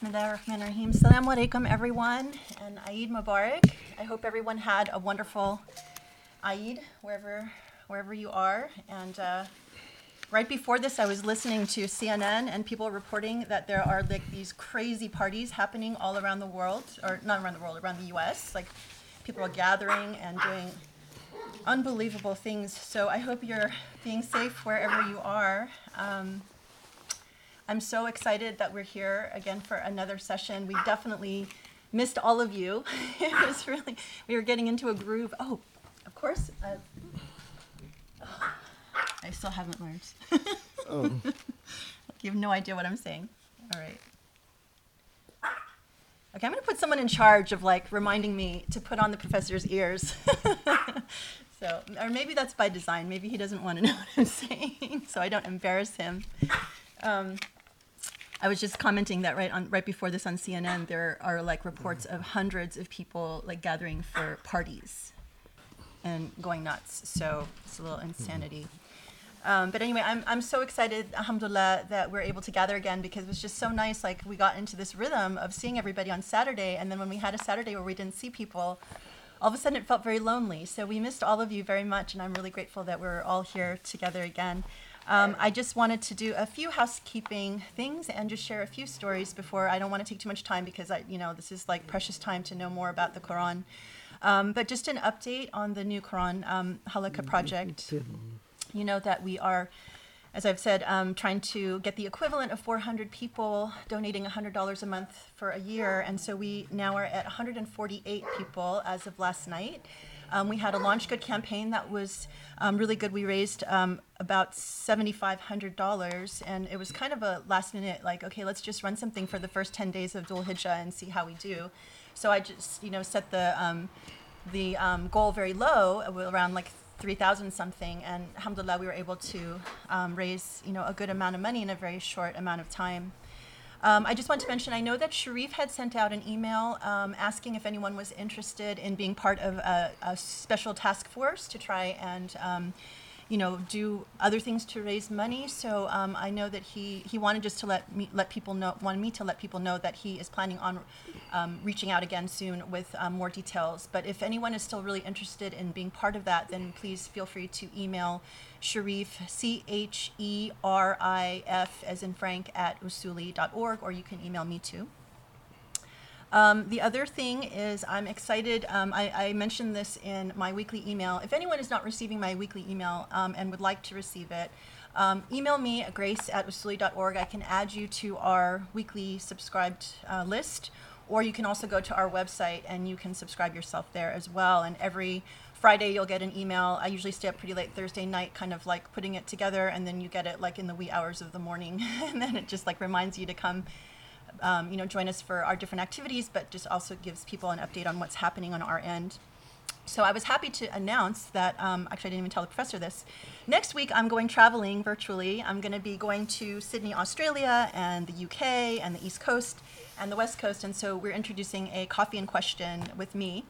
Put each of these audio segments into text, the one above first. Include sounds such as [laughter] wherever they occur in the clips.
Bismillahirrahmanirrahim. Assalamu alaikum, everyone, and Eid Mubarak. I hope everyone had a wonderful Eid wherever wherever you are. And uh, right before this, I was listening to CNN and people reporting that there are like these crazy parties happening all around the world, or not around the world, around the U.S. Like people are gathering and doing unbelievable things. So I hope you're being safe wherever you are. Um, I'm so excited that we're here again for another session. We definitely missed all of you. [laughs] it was really, we were getting into a groove. Oh, of course. Uh, oh, I still haven't learned. [laughs] Oh, You have no idea what I'm saying. All right. Okay, I'm going to put someone in charge of like reminding me to put on the professor's ears. [laughs] so, or maybe that's by design. Maybe he doesn't want to know what I'm saying, so I don't embarrass him. Um, I was just commenting that right on right before this on CNN, there are like reports of hundreds of people like gathering for parties and going nuts. So it's a little insanity. Um, but anyway, I'm, I'm so excited, alhamdulillah, that we're able to gather again because it was just so nice. Like, we got into this rhythm of seeing everybody on Saturday. And then when we had a Saturday where we didn't see people, all of a sudden it felt very lonely. So we missed all of you very much. And I'm really grateful that we're all here together again. Um, I just wanted to do a few housekeeping things and just share a few stories before I don't want to take too much time because I, you know, this is like precious time to know more about the Quran. Um, but just an update on the new Quran um, Halaqa project. You know that we are as i've said um, trying to get the equivalent of 400 people donating $100 a month for a year. And so we now are at 148 people as of last night um, we had a LaunchGood campaign that was um, really good we raised um, about $7500 and it was kind of a last minute like okay let's just run something for the first 10 days of Dhul Hijjah and see how we do so i just you know set the um, the um, goal very low, uh, around like 3,000 something, and alhamdulillah, we were able to um, raise, you know, a good amount of money in a very short amount of time. Um, I just want to mention, I know that Cherif had sent out an email um, asking if anyone was interested in being part of a, a special task force to try and, um, you know, do other things to raise money. So um, I know that he, he wanted just to let me let people know, wanted me to let people know that he is planning on um, reaching out again soon with um, more details. But if anyone is still really interested in being part of that, then please feel free to email Cherif, C H E R I F, as in Frank, at usuli.org, or you can email me too. Um, the other thing is, I'm excited. Um, I, I mentioned this in my weekly email. If anyone is not receiving my weekly email um, and would like to receive it, um, email me at grace at usuli.org. I can add you to our weekly subscribed uh, list, or you can also go to our website and you can subscribe yourself there as well. And every Friday you'll get an email. I usually stay up pretty late Thursday night, kind of like putting it together, and then you get it like in the wee hours of the morning, [laughs] and then it just like reminds you to come um, you know, join us for our different activities, but just also gives people an update on what's happening on our end. So I was happy to announce that, um, actually, I didn't even tell the professor this. Next week, I'm going traveling virtually. I'm going to be going to Sydney, Australia, and the UK, and the East Coast, and the West Coast. And so we're introducing a coffee and question with me.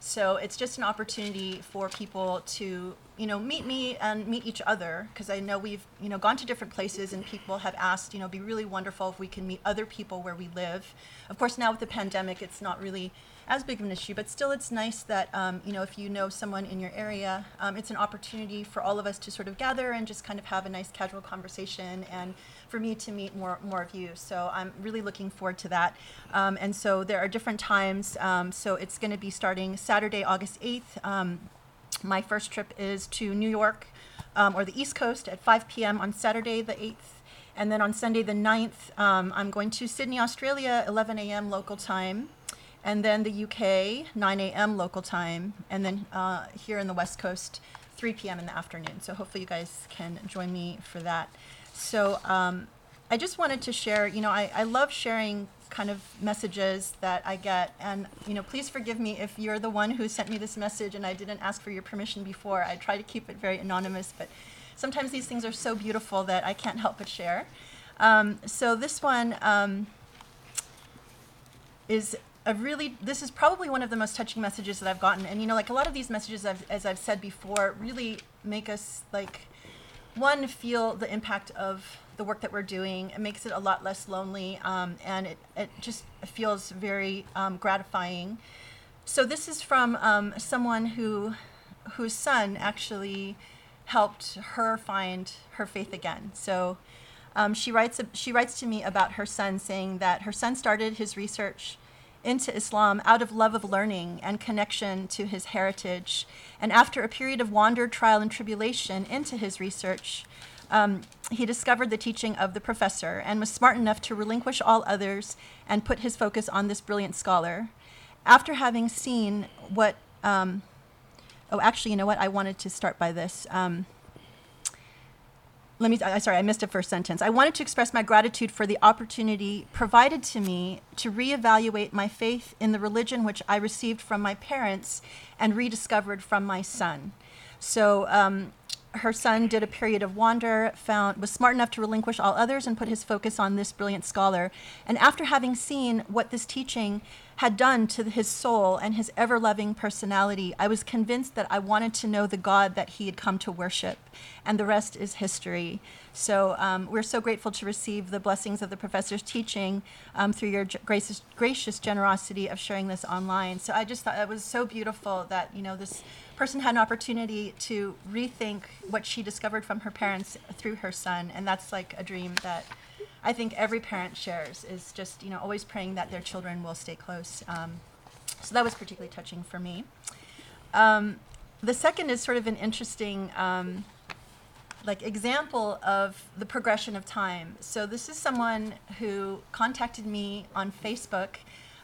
So it's just an opportunity for people to, you know, meet me and meet each other because I know we've, you know, gone to different places and people have asked, you know, be really wonderful if we can meet other people where we live. Of course, now with the pandemic, it's not really as big of an issue, but still, it's nice that, um, you know, if you know someone in your area, um, it's an opportunity for all of us to sort of gather and just kind of have a nice casual conversation and for me to meet more more of you. So I'm really looking forward to that. Um, and so there are different times. Um, so it's going to be starting Saturday, August 8th. Um, my first trip is to New York um, or the East Coast at 5 p.m. on Saturday, the 8th. And then on Sunday, the 9th, um, I'm going to Sydney, Australia, 11 a.m. local time. And then the UK, 9 a.m. local time. And then uh, here in the West Coast, 3 p.m. in the afternoon. So hopefully you guys can join me for that. So um, I just wanted to share, you know, I, I love sharing kind of messages that I get. And, you know, please forgive me if you're the one who sent me this message and I didn't ask for your permission before. I try to keep it very anonymous, but sometimes these things are so beautiful that I can't help but share. Um, so this one um, is a really, this is probably one of the most touching messages that I've gotten. And, you know, like a lot of these messages, I've, as I've said before, really make us like, one, feel the impact of the work that we're doing. It makes it a lot less lonely, um, and it, it just feels very um, gratifying. So this is from um, someone who, whose son actually helped her find her faith again. So um, she writes she writes to me about her son, saying that her son started his research into Islam out of love of learning and connection to his heritage. And after a period of wander, trial, and tribulation into his research, um, he discovered the teaching of the professor and was smart enough to relinquish all others and put his focus on this brilliant scholar. After having seen what, um, oh, actually, you know what? I wanted to start by this. Um, let me I sorry i missed a first sentence. I wanted to express my gratitude for the opportunity provided to me to reevaluate my faith in the religion which i received from my parents and rediscovered from my son. So um, her son did a period of wander found was smart enough to relinquish all others and put his focus on this brilliant scholar and after having seen what this teaching had done to his soul and his ever loving personality, I was convinced that I wanted to know the God that he had come to worship. And the rest is history. So um, we're so grateful to receive the blessings of the professor's teaching um, through your gracious, gracious generosity of sharing this online. So I just thought it was so beautiful that, you know, this person had an opportunity to rethink what she discovered from her parents through her son. And that's like a dream that I think every parent shares is just you know always praying that their children will stay close. Um, so that was particularly touching for me. Um, the second is sort of an interesting um, like example of the progression of time. So this is someone who contacted me on Facebook.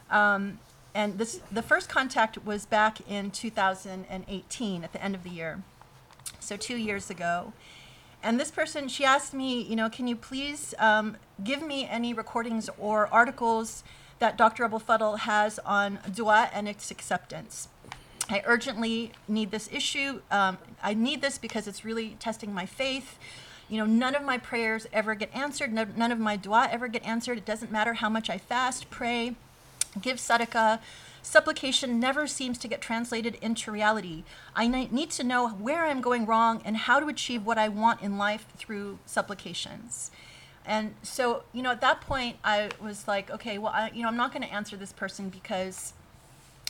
Um, and this, the first contact was back in 2018 at the end of the year, so two years ago. And this person, she asked me, you know, can you please um, give me any recordings or articles that Dr. Abou El Fadl has on dua and its acceptance? I urgently need this issue. Um, I need this because it's really testing my faith. You know, none of my prayers ever get answered. None of my dua ever get answered. It doesn't matter how much I fast, pray, give sadaqah, Supplication never seems to get translated into reality. I need to know where I'm going wrong and how to achieve what I want in life through supplications. And so, you know, at that point, I was like, okay, well, I, you know, I'm not going to answer this person because,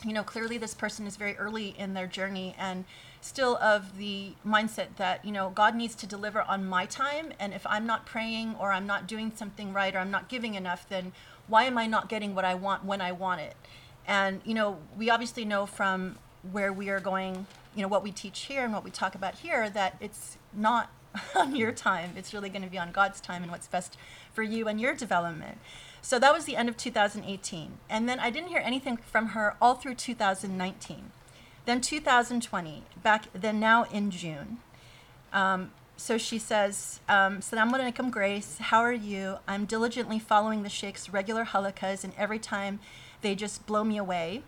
you know, clearly this person is very early in their journey and still of the mindset that, you know, God needs to deliver on my time. And if I'm not praying or I'm not doing something right or I'm not giving enough, then why am I not getting what I want when I want it? And, you know, we obviously know from where we are going, you know, what we teach here and what we talk about here, that it's not [laughs] on your time. It's really going to be on God's time and what's best for you and your development. So that was the end of 2018. And then I didn't hear anything from her all through 2019. Then 2020, back then now in June. Um, so she says, um, Salam alaikum, Grace. How are you? I'm diligently following the Sheikh's regular halaqas, and every time they just blow me away.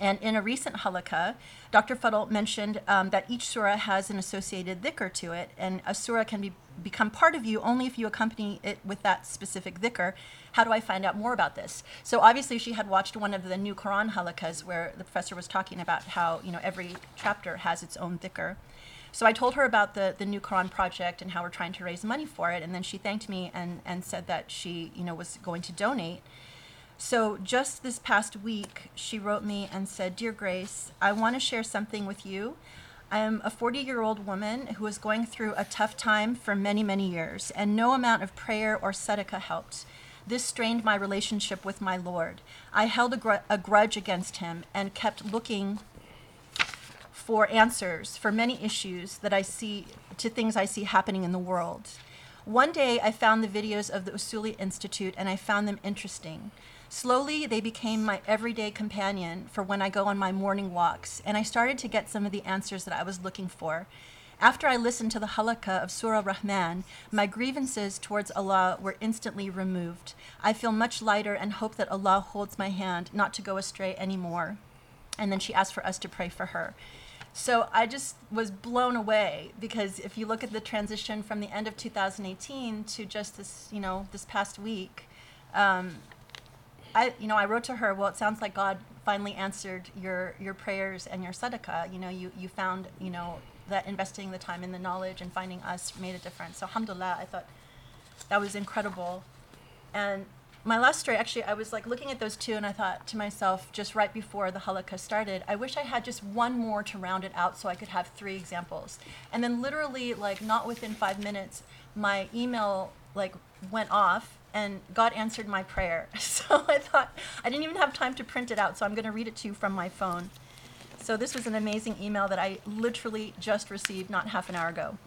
And in a recent halaqa, Dr. Fadl mentioned um, that each surah has an associated dhikr to it, and a surah can be, become part of you only if you accompany it with that specific dhikr. How do I find out more about this? So obviously, she had watched one of the new Quran halaqas where the professor was talking about how you know every chapter has its own dhikr. So I told her about the, the new Quran project and how we're trying to raise money for it, and then she thanked me and, and said that she you know was going to donate. So, just this past week, she wrote me and said, Dear Grace, I want to share something with you. I am a 40 year old woman who is going through a tough time for many, many years, and no amount of prayer or sadaqah helped. This strained my relationship with my Lord. I held a, gr- a grudge against him and kept looking for answers for many issues that I see, to things I see happening in the world. One day I found the videos of the Usuli Institute and I found them interesting. Slowly, they became my everyday companion for when I go on my morning walks, and I started to get some of the answers that I was looking for. After I listened to the halaqa of Surah Rahman, my grievances towards Allah were instantly removed. I feel much lighter and hope that Allah holds my hand not to go astray anymore. And then she asked for us to pray for her. So I just was blown away because if you look at the transition from the end of 2018 to just this, you know, this past week, um, I, you know, I wrote to her. Well, it sounds like God finally answered your your prayers and your sadaqah. You know, you you found, you know, that investing the time in the knowledge and finding us made a difference. So, alhamdulillah, I thought that was incredible. And my last story, actually, I was like looking at those two, and I thought to myself, just right before the halaqa started, I wish I had just one more to round it out so I could have three examples. And then, literally, like not within five minutes, my email like went off, and God answered my prayer. [laughs] So I thought I didn't even have time to print it out, so I'm going to read it to you from my phone. So this was an amazing email that I literally just received not half an hour ago.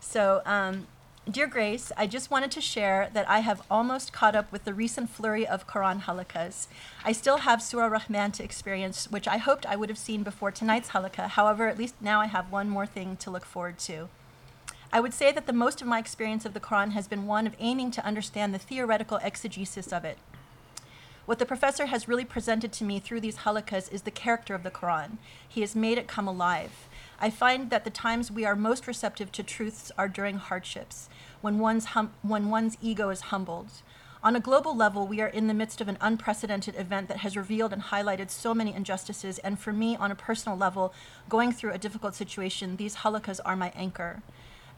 So, um, dear Grace, I just wanted to share that I have almost caught up with the recent flurry of Quran halaqas. I still have Surah Rahman to experience, which I hoped I would have seen before tonight's halaqa. However, at least now I have one more thing to look forward to. I would say that the most of my experience of the Quran has been one of aiming to understand the theoretical exegesis of it. What the professor has really presented to me through these halaqas is the character of the Quran. He has made it come alive. I find that the times we are most receptive to truths are during hardships, when one's, hum- when one's ego is humbled. On a global level, we are in the midst of an unprecedented event that has revealed and highlighted so many injustices, and for me, on a personal level, going through a difficult situation, these halaqas are my anchor.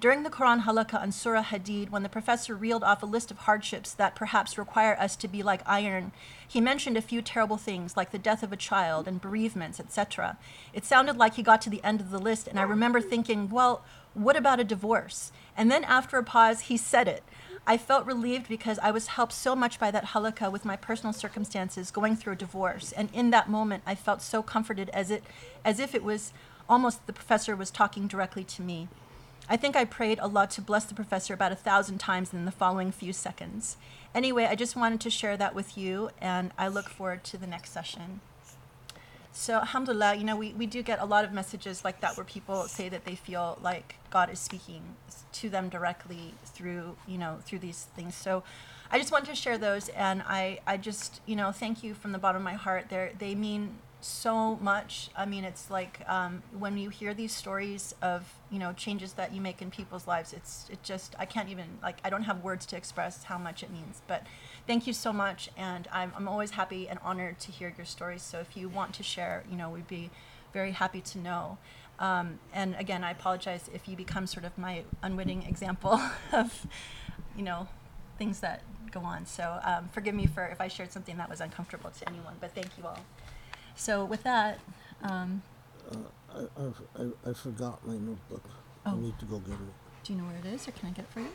During the Quran halaqa on Surah Hadid, when the professor reeled off a list of hardships that perhaps require us to be like iron, he mentioned a few terrible things like the death of a child and bereavements, etc. It sounded like he got to the end of the list, and I remember thinking, well, what about a divorce? And then after a pause, he said it. I felt relieved because I was helped so much by that halaqa with my personal circumstances going through a divorce. And in that moment, I felt so comforted as, it, as if it was almost the professor was talking directly to me. I think I prayed Allah to bless the professor about a thousand times in the following few seconds. Anyway, I just wanted to share that with you, and I look forward to the next session. So, alhamdulillah, you know, we, we do get a lot of messages like that where people say that they feel like God is speaking to them directly through, you know, through these things. So, I just wanted to share those, and I, I just, you know, thank you from the bottom of my heart. They they mean so much. I mean, it's like um, when you hear these stories of you know changes that you make in people's lives. It's it just I can't even like I don't have words to express how much it means. But thank you so much, and I'm I'm always happy and honored to hear your stories. So if you want to share, you know, we'd be very happy to know. Um, and again, I apologize if you become sort of my unwitting example [laughs] of, you know, things that go on. So um, forgive me for if I shared something that was uncomfortable to anyone. But thank you all. So with that, um, I, I, I, I forgot my notebook. I Oh. need to go get it. do you know where it is, or can I get it for you?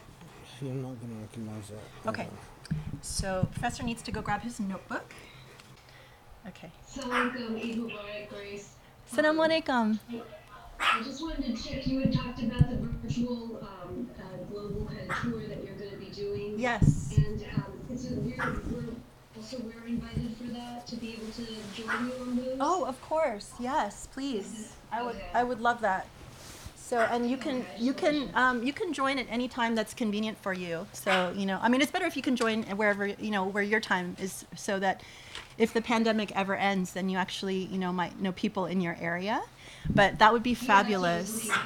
You're not gonna recognize that. Okay. on. So professor needs to go grab his notebook. Okay. Assalamualaikum, Eid Mubarak, Grace. Assalamu alaikum. I just wanted to check, you had talked about the virtual um, uh, global kind of tour that you're going to be doing. Yes. And um, it's a, we're, we're also we're invited for that to be able to join you on those. Oh, of course. Yes, please. I would Okay. I would love that. So and you can you can um, you can join at any time that's convenient for you. So you know, I mean, it's better if you can join wherever you know where your time is, so that if the pandemic ever ends, then you actually you know might know people in your area. But that would be Yeah, that's what fabulous. Okay.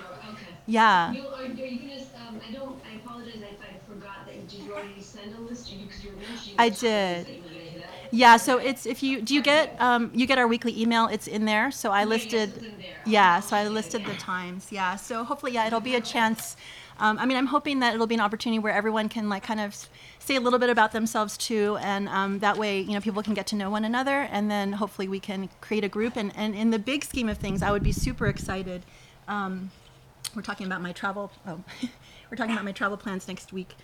Yeah. You'll, are, are you gonna, um, I don't, I apologize if I forgot that, did you already send a list, you, you. I did. Yeah, so it's if you do you get um, you get our weekly email? It's in there. So I listed, it's in there. yeah. So I listed the times. Yeah. So hopefully, yeah, it'll be a chance. Um, I mean, I'm hoping that it'll be an opportunity where everyone can like kind of say a little bit about themselves too, and um, that way, you know, people can get to know one another, and then hopefully we can create a group. And and in the big scheme of things, I would be super excited. Um, we're talking about my travel. Oh, [laughs] we're talking about my travel plans next week.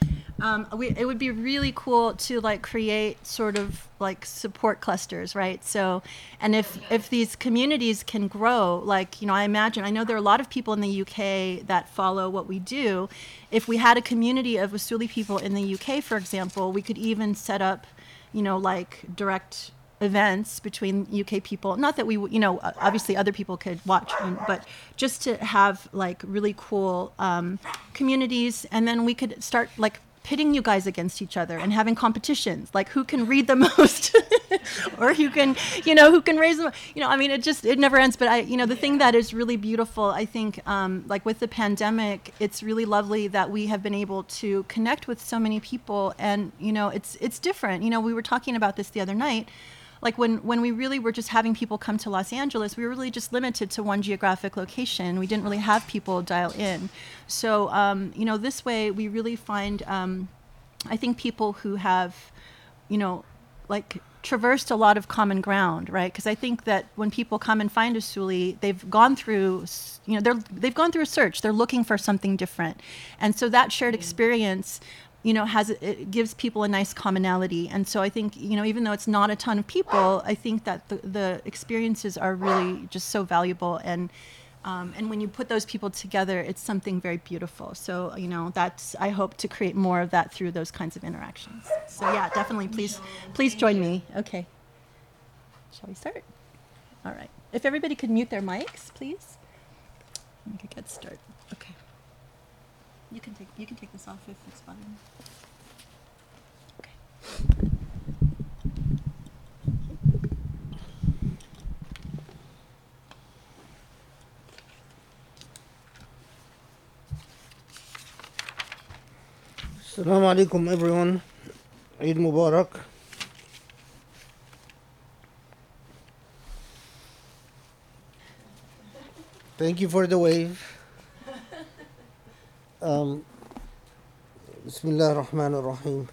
Um, we, it would be really cool to like create sort of like support clusters, right? So, and if if these communities can grow, like you know, I imagine I know there are a lot of people in the UK that follow what we do. If we had a community of Usuli people in the UK, for example, we could even set up, you know, like direct events between UK people. Not that we, you know, obviously other people could watch, but just to have like really cool um, communities, and then we could start like pitting you guys against each other and having competitions, like who can read the [laughs] most, [laughs] or who can, you know, who can raise them. You know, I mean, it just it never ends. But I, you know, the thing that is really beautiful, I think, um, like with the pandemic, it's really lovely that we have been able to connect with so many people, and you know, it's it's different. You know, we were talking about this the other night like when when we really were just having people come to Los Angeles, we were really just limited to one geographic location. We didn't really have people dial in. So um, you know, this way we really find. Um, I think people who have, you know, like traversed a lot of common ground, right? Because I think that when people come and find a Usuli, they've gone through, you know, they're they've gone through a search. They're looking for something different, and so that shared experience, you know, has it gives people a nice commonality. And so I think, you know, even though it's not a ton of people, I think that the the experiences are really just so valuable and. Um, and when you put those people together, it's something very beautiful. So, you know, that's, I hope to create more of that through those kinds of interactions. So, yeah, definitely, please, please join me. Okay. Shall we start? All right. If everybody could mute their mics, please. We could get started. Okay. You can take, you can take this off if it's bothering you. Okay. Assalamu alaikum everyone. Eid Mubarak. Thank you for the wave. Um, بسم الله الرحمن الرحيم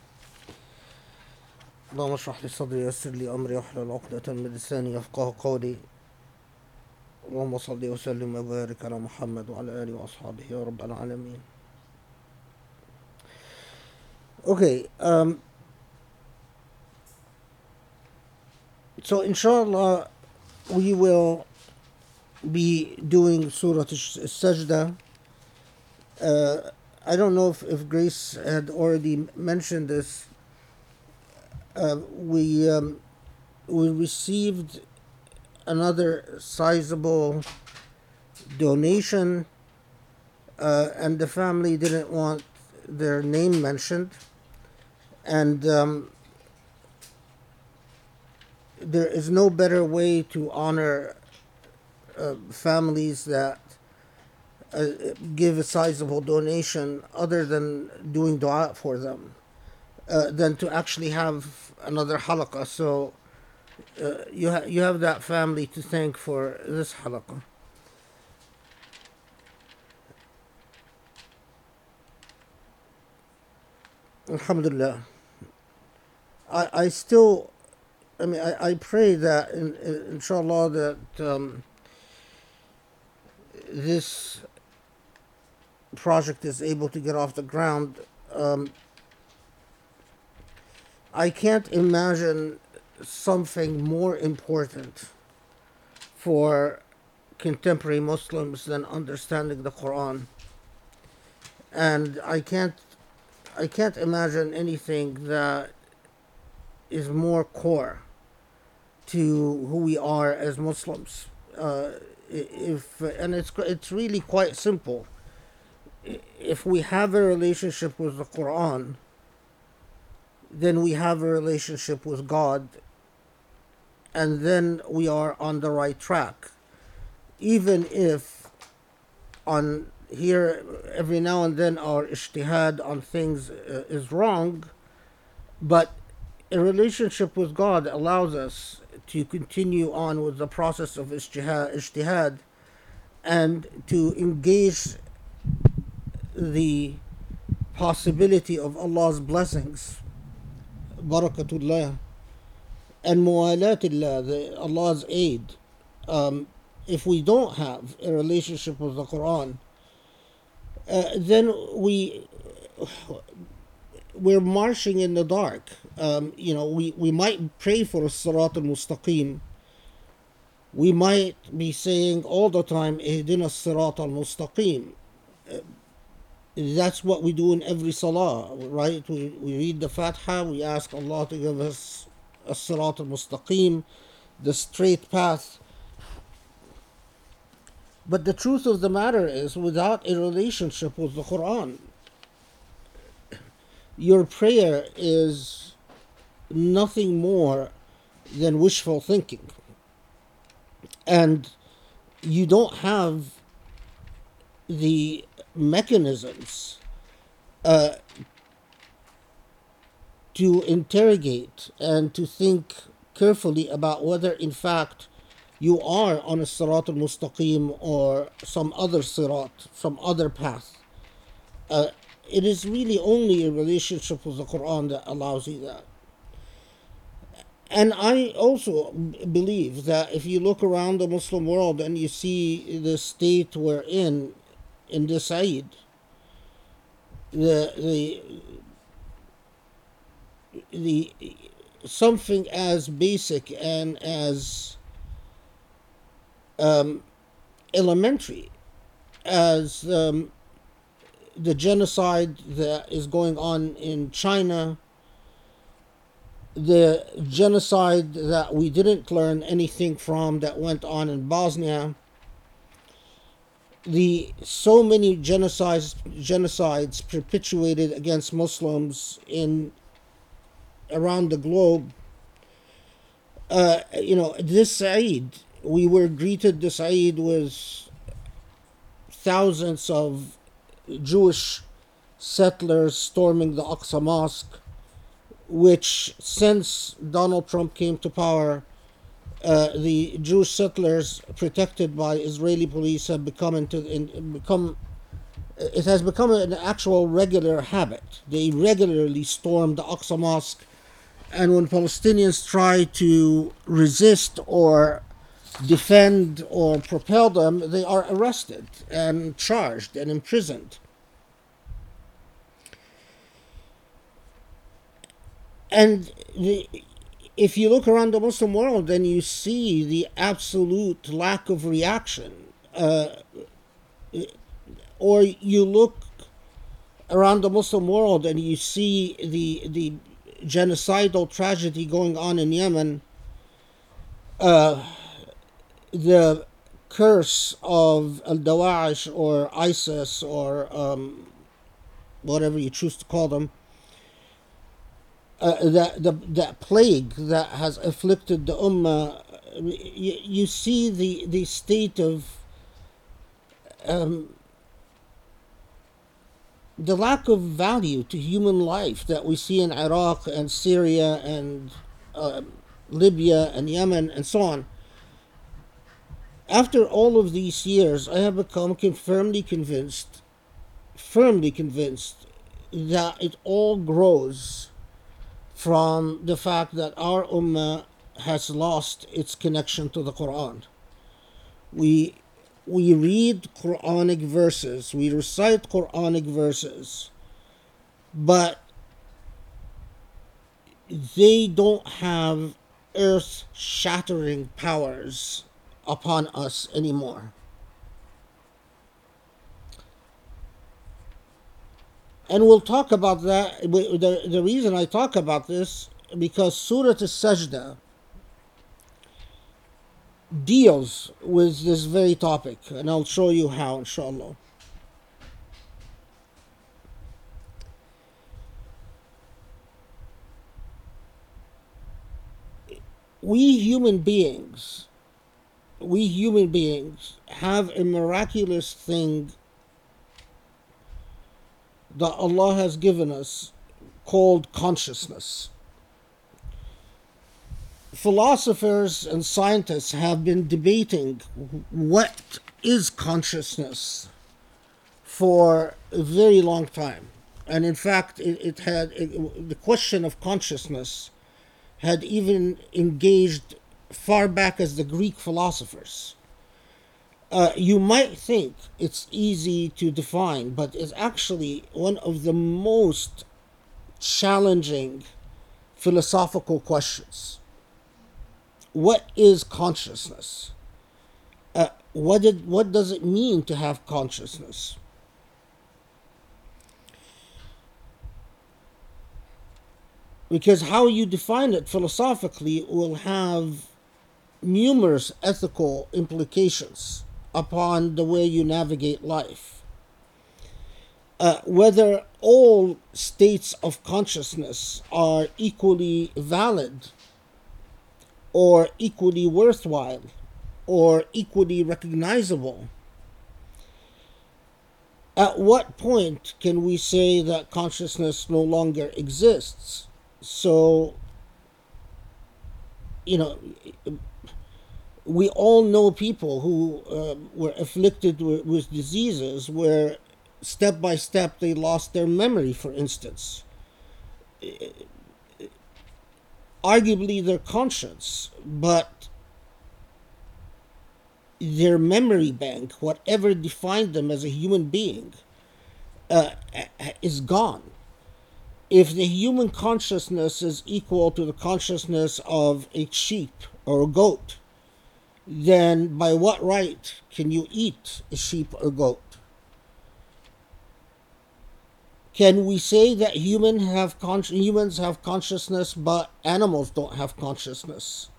اللهم اشرح لي صدري ويسر لي امري واحلل عقدة من لساني يفقه قولي اللهم صل وسلم وبارك على محمد وعلى اله واصحابه يا رب العالمين Okay. Um, so, inshallah, we will be doing Surah Sajda. uh, I don't know if, if Grace had already mentioned this. Uh, we um, we received another sizable donation, uh, and the family didn't want their name mentioned and um, there is no better way to honor uh, families that uh, give a sizable donation other than doing dua for them uh, than to actually have another halaqah so uh, you, ha- you have that family to thank for this halaqah Alhamdulillah. I, I still, I mean, I, I pray that, in, in, inshallah, that um, this project is able to get off the ground. Um, I can't imagine something more important for contemporary Muslims than understanding the Quran. And I can't I can't imagine anything that is more core to who we are as Muslims. Uh, if and it's it's really quite simple. If we have a relationship with the Quran, then we have a relationship with God, and then we are on the right track. Even if on here every now and then our ijtihad on things uh, is wrong, but a relationship with God allows us to continue on with the process of ijtihad and to engage the possibility of Allah's blessings, barakatullah, and mu'alatullah, Allah's aid. Um, if we don't have a relationship with the Quran, uh, then we we're marching in the dark. Um, you know, we, we might pray for a Sirat al Mustaqim. We might be saying all the time, Ihdina Sirat al Mustaqim. Uh, that's what we do in every salah, right? We, we read the Fatiha, we ask Allah to give us a Sirat al Mustaqim, the straight path. But the truth of the matter is, without a relationship with the Quran, your prayer is nothing more than wishful thinking. And you don't have the mechanisms uh, to interrogate and to think carefully about whether, in fact, you are on a sirat al mustaqim or some other sirat, some other path. Uh, it is really only a relationship with the Quran that allows you that. And I also believe that if you look around the Muslim world and you see the state we're in, in this Eid, the the the something as basic and as um, elementary as um, the genocide that is going on in China, the genocide that we didn't learn anything from that went on in Bosnia, the so many genocides genocides perpetuated against Muslims in around the globe. Uh, you know, this Eid, we were greeted this Eid with thousands of Jewish settlers storming the Aqsa Mosque, which since Donald Trump came to power, uh, the Jewish settlers protected by Israeli police have become into in, become it has become an actual regular habit. They regularly storm the Aqsa Mosque, and when Palestinians try to resist or defend or propel them, they are arrested and charged and imprisoned. And the, if you look around the Muslim world, then you see the absolute lack of reaction. Uh, or you look around the Muslim world and you see the the genocidal tragedy going on in Yemen. Uh, the curse of Al Dawash or ISIS or um, whatever you choose to call them, uh, that the that plague that has afflicted the ummah, you, you see the the state of um, the lack of value to human life that we see in Iraq and Syria and uh, Libya and Yemen and so on. After all of these years, I have become firmly convinced, firmly convinced that it all grows from the fact that our ummah has lost its connection to the Quran. We we read Quranic verses, we recite Quranic verses, but they don't have earth shattering powers upon us anymore. And we'll talk about that. The, the reason I talk about this, because Surah As-Sajda deals with this very topic, and I'll show you how, inshallah. We human beings, we human beings have a miraculous thing that Allah has given us called consciousness philosophers and scientists have been debating what is consciousness for a very long time. And in fact, it, it had it, the question of consciousness had even engaged far back as the Greek philosophers. Uh, you might think it's easy to define, but it's actually one of the most challenging philosophical questions what is consciousness? Uh, what did what does it mean to have consciousness? Because how you define it philosophically will have numerous ethical implications upon the way you navigate life. Uh, whether all states of consciousness are equally valid or equally worthwhile or equally recognizable. At what point can we say that consciousness no longer exists? So, you know, we all know people who uh, were afflicted with, with diseases where step by step they lost their memory, for instance. Arguably their conscience, but their memory bank, whatever defined them as a human being, uh, is gone. If the human consciousness is equal to the consciousness of a sheep or a goat, then by what right can you eat a sheep or goat? Can we say that human have con- humans have consciousness but animals don't have consciousness?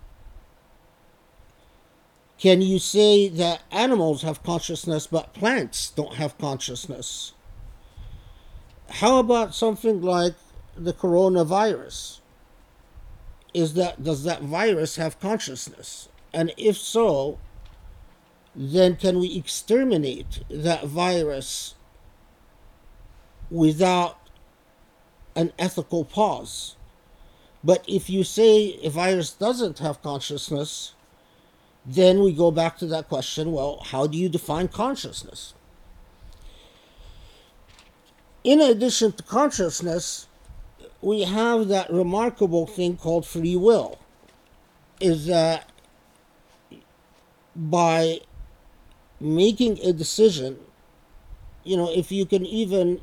Can you say that animals have consciousness but plants don't have consciousness? How about something like the coronavirus? Is that does that virus have consciousness? And if so, then can we exterminate that virus without an ethical pause? But if you say a virus doesn't have consciousness, then we go back to that question well, how do you define consciousness? In addition to consciousness, we have that remarkable thing called free will. Is that by making a decision, you know, if you can even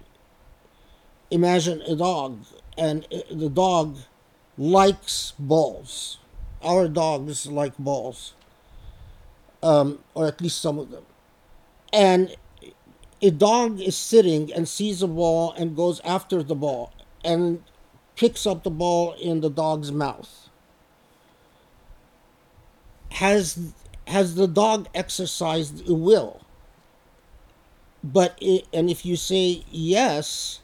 imagine a dog and the dog likes balls, our dogs like balls, um, or at least some of them, and a dog is sitting and sees a ball and goes after the ball and picks up the ball in the dog's mouth. Has has the dog exercised a will? But it, and if you say yes,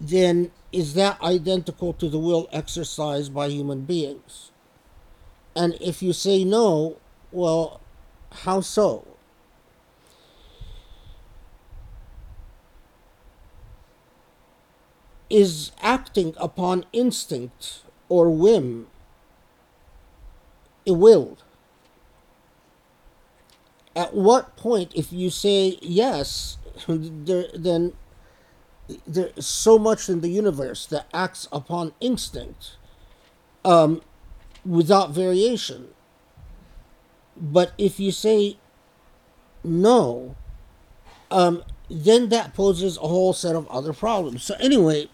then is that identical to the will exercised by human beings? And if you say no, well, how so? Is acting upon instinct or whim a will? At what point, if you say yes, there, then there is so much in the universe that acts upon instinct um, without variation. But if you say no, um, then that poses a whole set of other problems. So, anyway,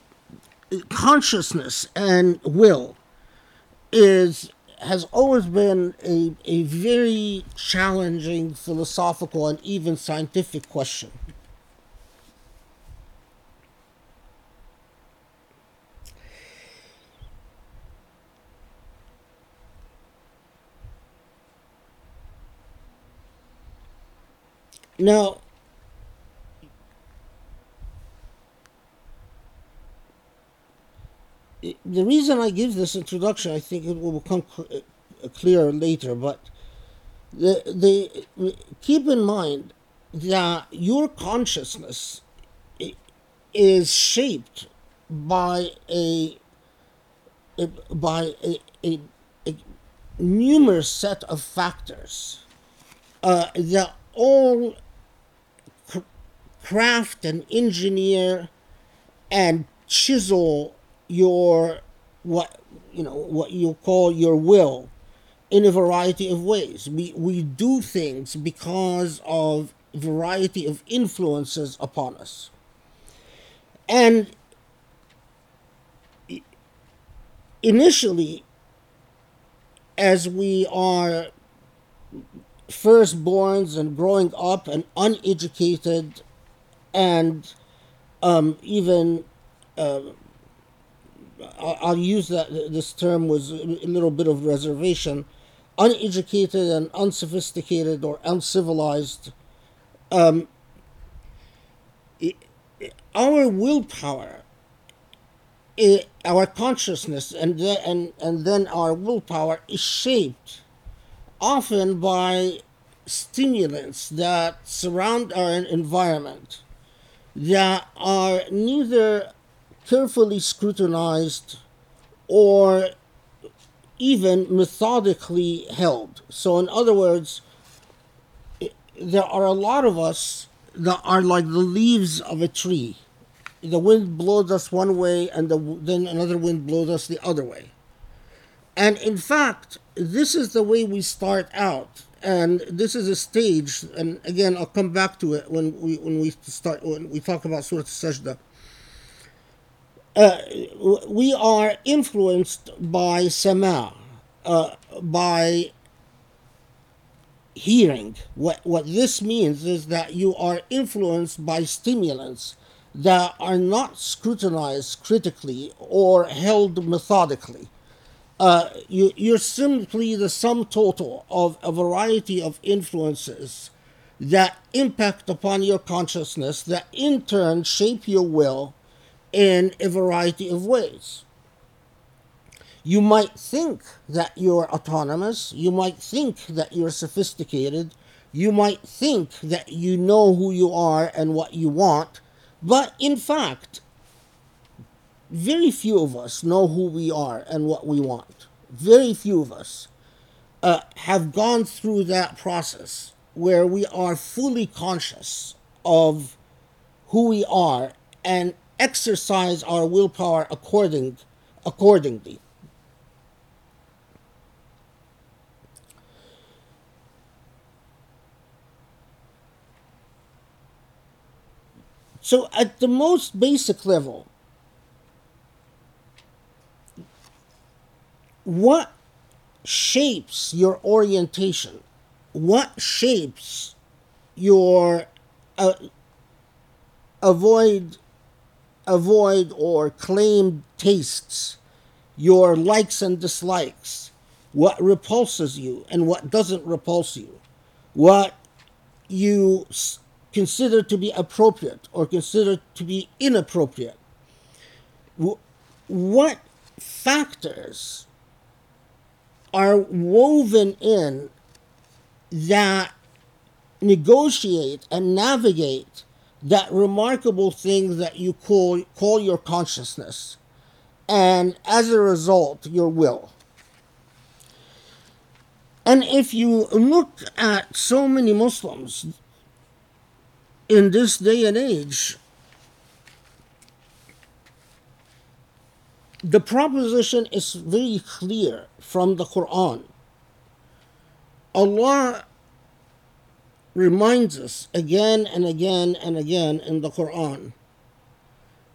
consciousness and will is has always been a, a very challenging philosophical and even scientific question. Now, the reason I give this introduction, I think it will become cl- clearer later, but the, the, keep in mind that your consciousness is shaped by a, a by a, a, a, numerous set of factors uh, that all craft and engineer and chisel your what you know what you call your will in a variety of ways. We we do things because of variety of influences upon us. And initially as we are firstborns and growing up and uneducated and um, even uh, I'll use that this term was a little bit of reservation, uneducated and unsophisticated or uncivilized. Um, our willpower, our consciousness, and then, and, and then our willpower is shaped often by stimulants that surround our environment that are neither carefully scrutinized or even methodically held. So, in other words, there are a lot of us that are like the leaves of a tree. The wind blows us one way, and the, then another wind blows us the other way. And in fact, this is the way we start out, and this is a stage. And again, I'll come back to it when we when we start when we talk about Surah Sajda. We are influenced by sama, uh, by hearing. What what this means is that you are influenced by stimulants that are not scrutinized critically or held methodically. Uh, you, you're simply the sum total of a variety of influences that impact upon your consciousness that in turn shape your will in a variety of ways. You might think that you're autonomous, you might think that you're sophisticated, you might think that you know who you are and what you want, but in fact, very few of us know who we are and what we want. Very few of us uh, have gone through that process where we are fully conscious of who we are and exercise our willpower according accordingly. So, at the most basic level, what shapes your orientation? What shapes your uh, avoid avoid or claim tastes, your likes and dislikes, what repulses you and what doesn't repulse you, what you consider to be appropriate or consider to be inappropriate. What factors are woven in that negotiate and navigate that remarkable thing that you call, call your consciousness, and as a result, your will. And if you look at so many Muslims in this day and age, the proposition is very clear from the Quran. Allah reminds us again and again and again in the Quran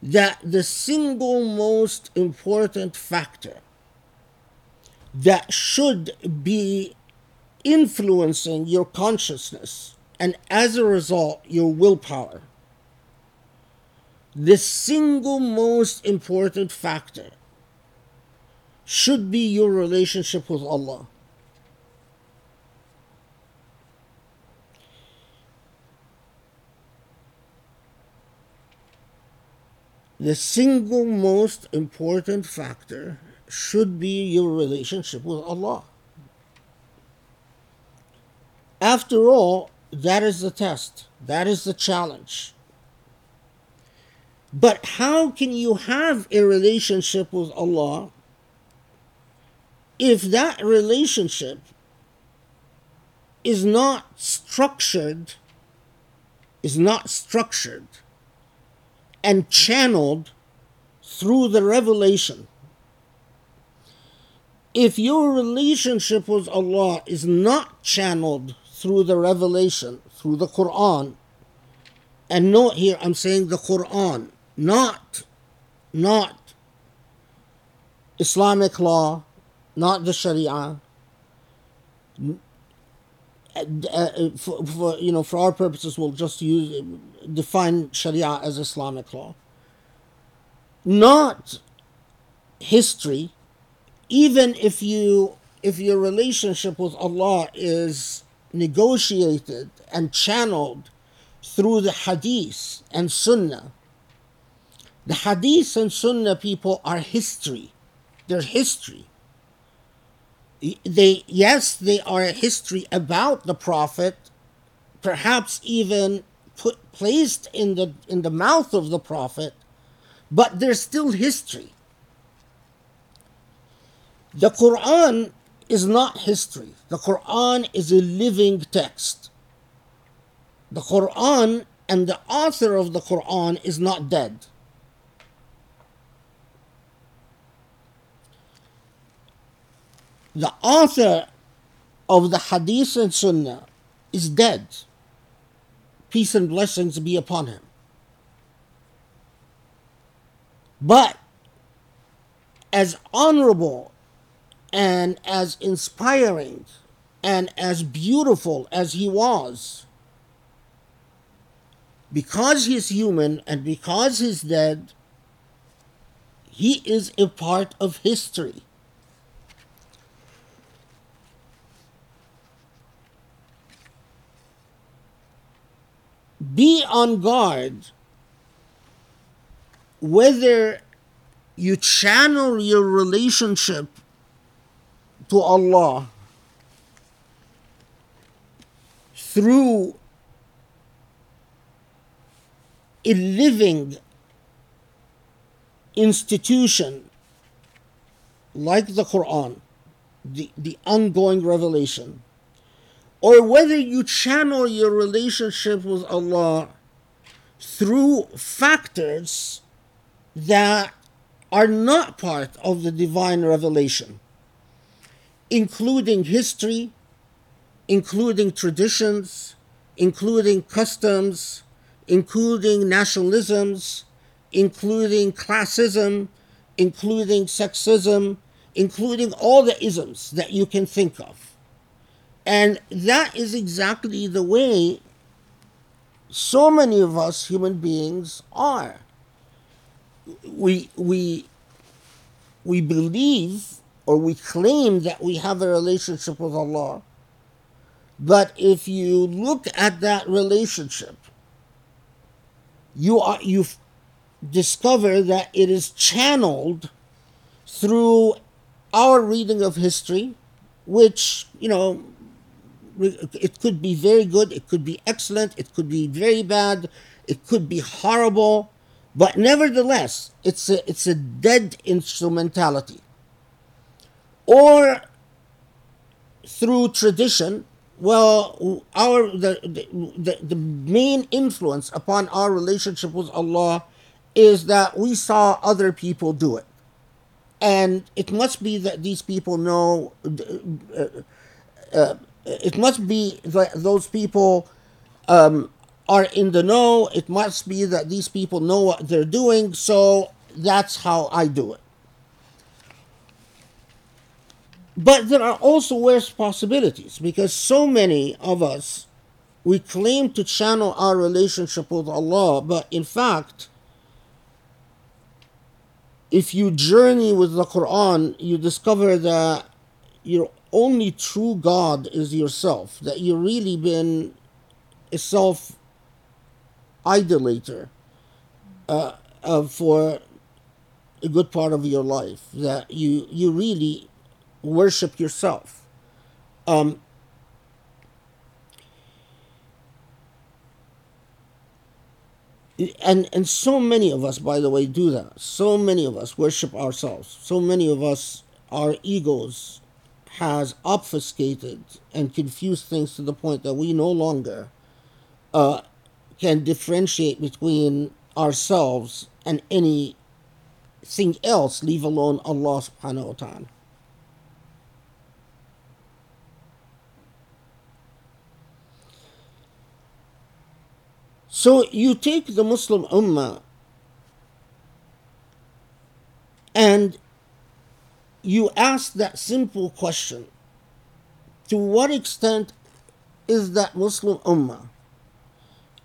that the single most important factor that should be influencing your consciousness and as a result, your willpower. The single most important factor should be your relationship with Allah. The single most important factor should be your relationship with Allah. After all, that is the test. That is the challenge. But how can you have a relationship with Allah if that relationship is not structured, is not structured and channeled through the revelation? If your relationship with Allah is not channeled through the revelation, through the Quran. And note here, I'm saying the Quran, not, not Islamic law, not the Sharia. For, for, you know, for our purposes, we'll just use define Sharia as Islamic law. Not history, even if you if your relationship with Allah is negotiated and channeled through the hadith and sunnah. The hadith and sunnah people are history. They're history. They yes, they are a history about the Prophet, perhaps even put placed in the in the mouth of the Prophet, but they're still history. The Quran is not history. The Quran is a living text. The Quran and the author of the Quran is not dead. The author of the Hadith and Sunnah is dead. Peace and blessings be upon him. But as honorable and as inspiring and as beautiful as he was, because he's human and because he's dead, he is a part of history. Be on guard whether you channel your relationship to Allah through a living institution like the Quran, the, the ongoing revelation, or whether you channel your relationship with Allah through factors that are not part of the divine revelation, including history, including traditions, including customs, including nationalisms, including classism, including sexism, including all the isms that you can think of. And that is exactly the way so many of us human beings are. We, we, we believe or we claim that we have a relationship with Allah. But if you look at that relationship, you are you discover that it is channeled through our reading of history, which you know it could be very good, it could be excellent, it could be very bad, it could be horrible, but nevertheless, it's a it's a dead instrumentality. Or through tradition, well, our the, the the main influence upon our relationship with Allah is that we saw other people do it, and it must be that these people know. Uh, uh, it must be that those people um, are in the know. It must be that these people know what they're doing. So that's how I do it. But there are also worse possibilities because so many of us, we claim to channel our relationship with Allah, but in fact, if you journey with the Quran, you discover that your only true God is yourself, that you've really been a self idolater uh, uh, for a good part of your life, that you, you really worship yourself. Um, and and so many of us by the way do that so many of us worship ourselves so many of us our egos has obfuscated and confused things to the point that we no longer uh, can differentiate between ourselves and anything else leave alone allah subhanahu wa ta'ala So you take the Muslim Ummah and you ask that simple question To what extent is that Muslim Ummah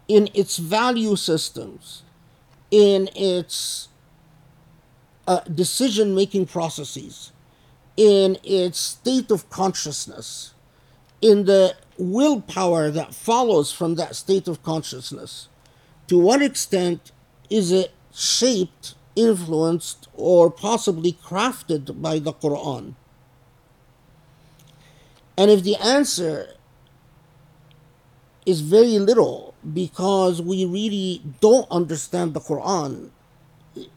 in its value systems, in its uh, decision making processes, in its state of consciousness, in the willpower that follows from that state of consciousness, to what extent is it shaped, influenced, or possibly crafted by the Quran? And if the answer is very little because we really don't understand the Quran,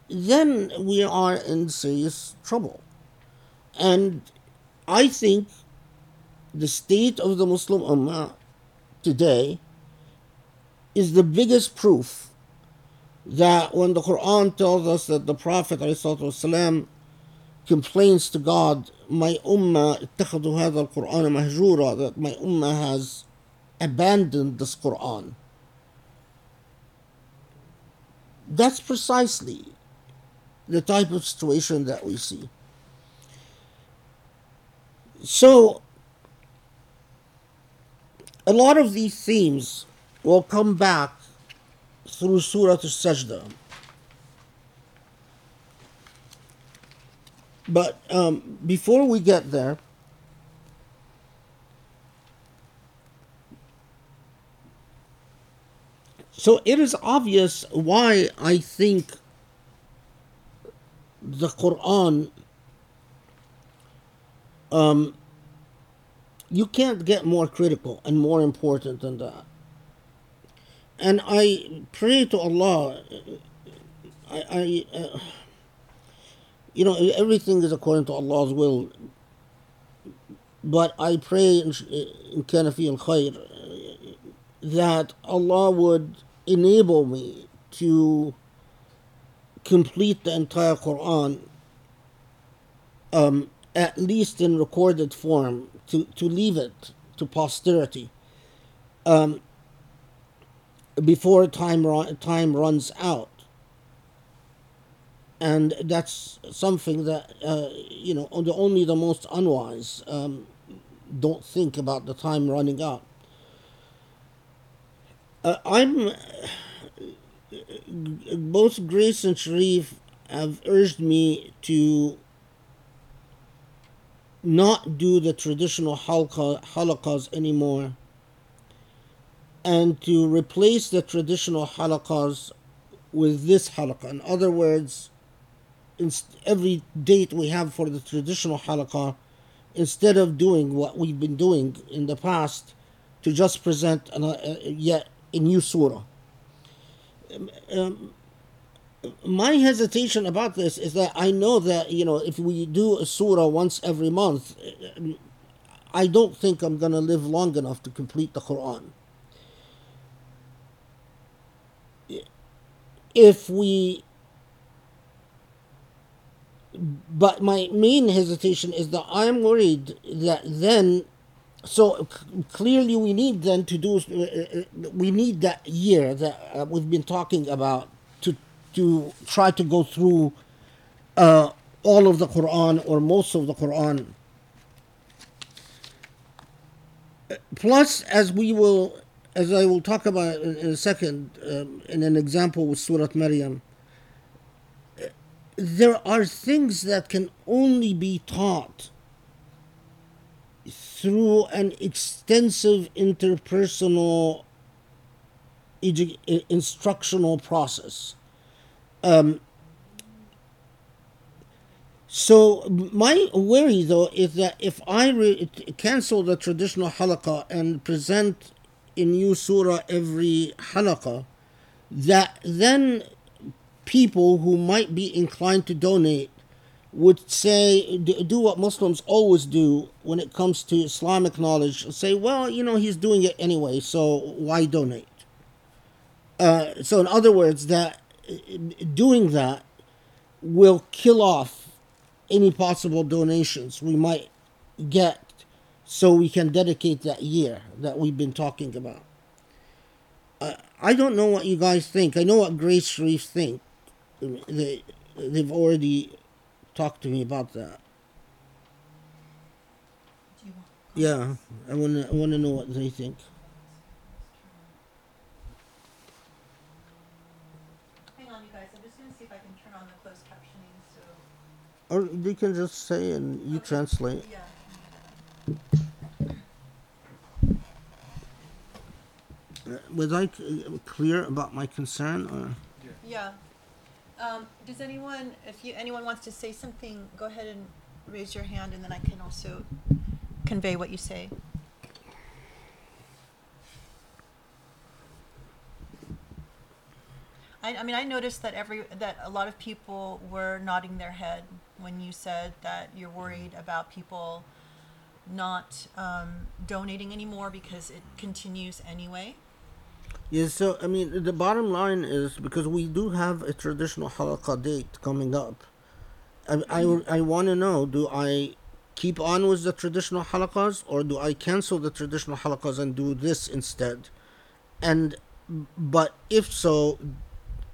then we are in serious trouble. And I think the state of the Muslim Ummah today is the biggest proof that when the Quran tells us that the Prophet والسلام, complains to God, my ummah اتخذوا هذا القرآن مهجورا, that my ummah has abandoned this Quran. That's precisely the type of situation that we see. So, a lot of these themes will come back through Surah Al-Sajdah. But um, before we get there, so it is obvious why I think the Quran um, you can't get more critical and more important than that. And I pray to Allah. I, I uh, you know, everything is according to Allah's will. But I pray in in al Khair that Allah would enable me to complete the entire Quran, um, at least in recorded form, to, to leave it to posterity um, before time, time runs out. And that's something that, uh, you know, the, only the most unwise um, don't think about the time running out. Uh, I'm both Grace and Cherif have urged me to not do the traditional halaqas anymore and to replace the traditional halaqas with this halaqa. In other words, every date we have for the traditional halaqa, instead of doing what we've been doing in the past, to just present an, uh, yet a new surah. Um, my hesitation about this is that I know that you know if we do a surah once every month, I don't think I'm going to live long enough to complete the Quran. If we but my main hesitation is that I'm worried that then so clearly we need then to do we need that year that uh, we've been talking about to to try to go through uh, all of the Quran or most of the Quran. Plus, as we will, as I will talk about in, a second, um, in an example with Surah Maryam, there are things that can only be taught through an extensive interpersonal edu- instructional process. Um, so my worry though is that if I re- cancel the traditional halaqa and present a new surah every halaqah, that then people who might be inclined to donate would say do what Muslims always do when it comes to Islamic knowledge. Say, well, you know, he's doing it anyway, so why donate? Uh, so, in other words, that doing that will kill off any possible donations we might get so we can dedicate that year that we've been talking about. Uh, I don't know what you guys think. I know what Grace Cherif think. They, they've already talked to me about that. Yeah, I want to I want to know what they think. Hang on, you guys. I'm just going to see if I can turn on the closed captioning. So Or they can just say and you Okay. translate. yeah. Uh, Was I c- clear about my concern? Or? Yeah. Um, does anyone, if you anyone wants to say something, go ahead and raise your hand, and then I can also convey what you say. I, I mean, I noticed that every that a lot of people were nodding their head when you said that you're worried about people not um, donating anymore because it continues anyway. Yeah, so I mean, the bottom line is because we do have a traditional halaqa date coming up. I, I, I want to know do I keep on with the traditional halaqas or do I cancel the traditional halaqas and do this instead? And, but if so,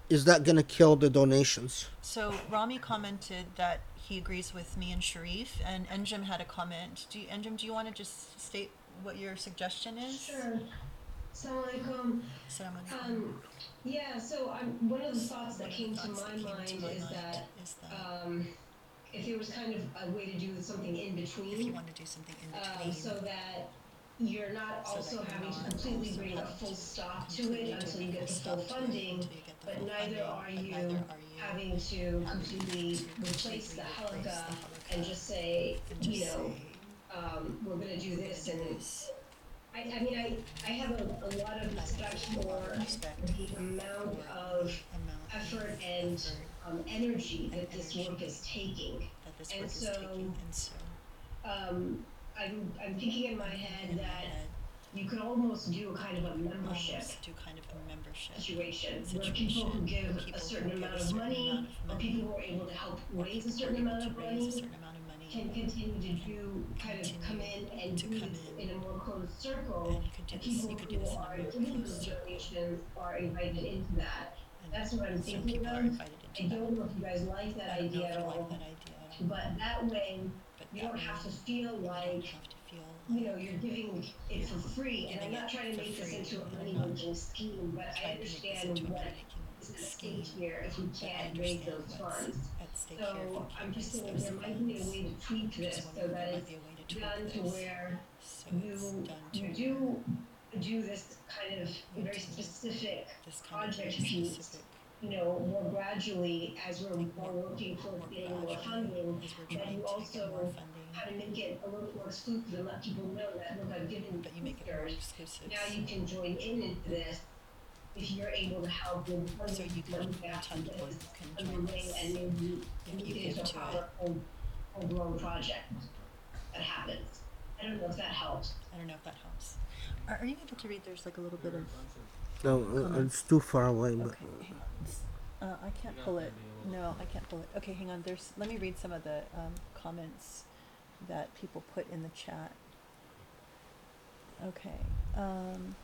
is that going to kill the donations? So Rami commented that he agrees with me and Cherif, and Enjim had a comment. Do you, Enjim, do you want to just state what your suggestion is? Sure. So like um um yeah, so um one of the thoughts that came to Thoughts my that came mind to my is mind that is that um if there was kind of a way to do something in between, if you want to do something in um, between, so that you're not So also having to completely bring a full stop to it until you get the full funding, but neither are you having to completely replace the halaqa and just say, you know, um, we're gonna do this and this. I, I mean, I, I have a, a lot of respect for the amount of effort and um, energy that this work is taking. that this work is taking, and so Um, I'm, I'm thinking in my head that you could almost do a kind of a membership do kind of a membership situation where people situation who give where a certain who amount of certain money, amount of or people who are able to help raise a certain amount of money, certain amount of money, can continue to do, kind of come in and to do come this in in a more closed and circle. you could do And this, people you could do who this in a are giving those circle. donations are invited into that. And That's what I'm thinking people of. I don't know if you guys like that I don't know idea at like all, idea but that way you don't have to feel you like, have to feel you know, you're giving it for free. And I'm not trying to make this into a money making scheme, but I trying to make this understand what money-making at stake here if we can't raise those funds. at here you So I'm just those there might be a way to tweak this so that it's might be a to tweak done to where you, you do do this kind of very specific this kind of very project piece, you know, more gradually as we're more working towards more getting more gradually, funding, as then you to get more also funding, how to make it a little more exclusive and let people know that, look, I've given but you make it more exclusive. Now you can join in into this if you're able to help with So you can, me you ask tell you people this can join underway this. and maybe If you it give into a to it. proper full, full-blown project that happens. I don't know if that helps. I don't know if that helps. Are, are you able to read? There's like a little bit of. No, uh, it's too far away. But Okay. hang on. Uh, I can't pull it. No, I can't pull it. Okay, hang on. There's. Let me read some of the um, comments that people put in the chat. Okay. Um,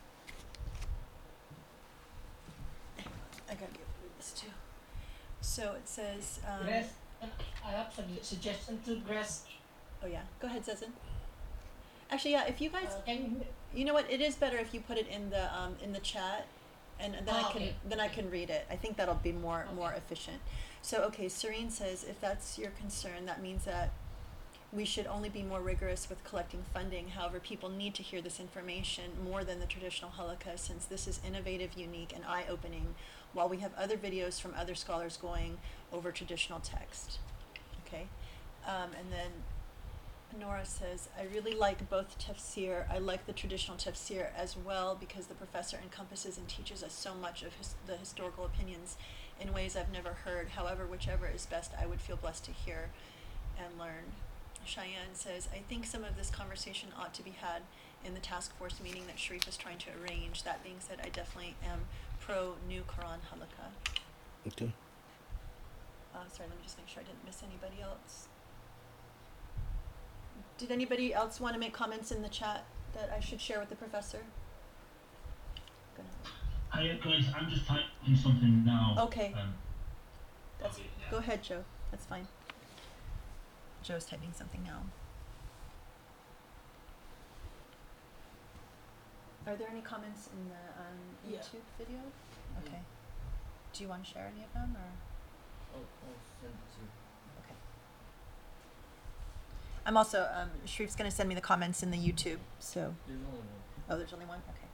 I gotta get through this too. So it says. Um, Grace, I have some suggestion to Grace. oh yeah. Go ahead, Zezin. Actually, yeah. If you guys, Uh, can you, you know what? It is better if you put it in the um, in the chat, and then I Oh, can okay. then I can read it. I think that'll be more more efficient. So okay, Serene says if that's your concern, that means that we should only be more rigorous with collecting funding. However, people need to hear this information more than the traditional halaqa since this is innovative, unique, and eye-opening. While we have other videos from other scholars going over traditional text. Okay, um, and then Nora says, I really like both tafsir. I like the traditional tafsir as well because the professor encompasses and teaches us so much of his, the historical opinions in ways I've never heard. However, whichever is best, I would feel blessed to hear and learn. Cheyenne says, I think some of this conversation ought to be had in the task force meeting that Cherif is trying to arrange. That being said, I definitely am pro new Quran halaqa. okay. Uh, sorry, let me just make sure I didn't miss anybody else. Did anybody else want to make comments in the chat that I should share with the professor? Gonna- Hi guys, I'm just typing something now. Okay, Um, that's, okay, yeah. go ahead, Joe, that's fine. Joe's typing something now. Are there any comments in the, um, Yeah. YouTube video? Okay. Do you want to share any of them, or? oh, oh, send it to. Okay. I'm also, um, Cherif's gonna send me the comments in the YouTube, so, There's only one. oh, there's only one, okay.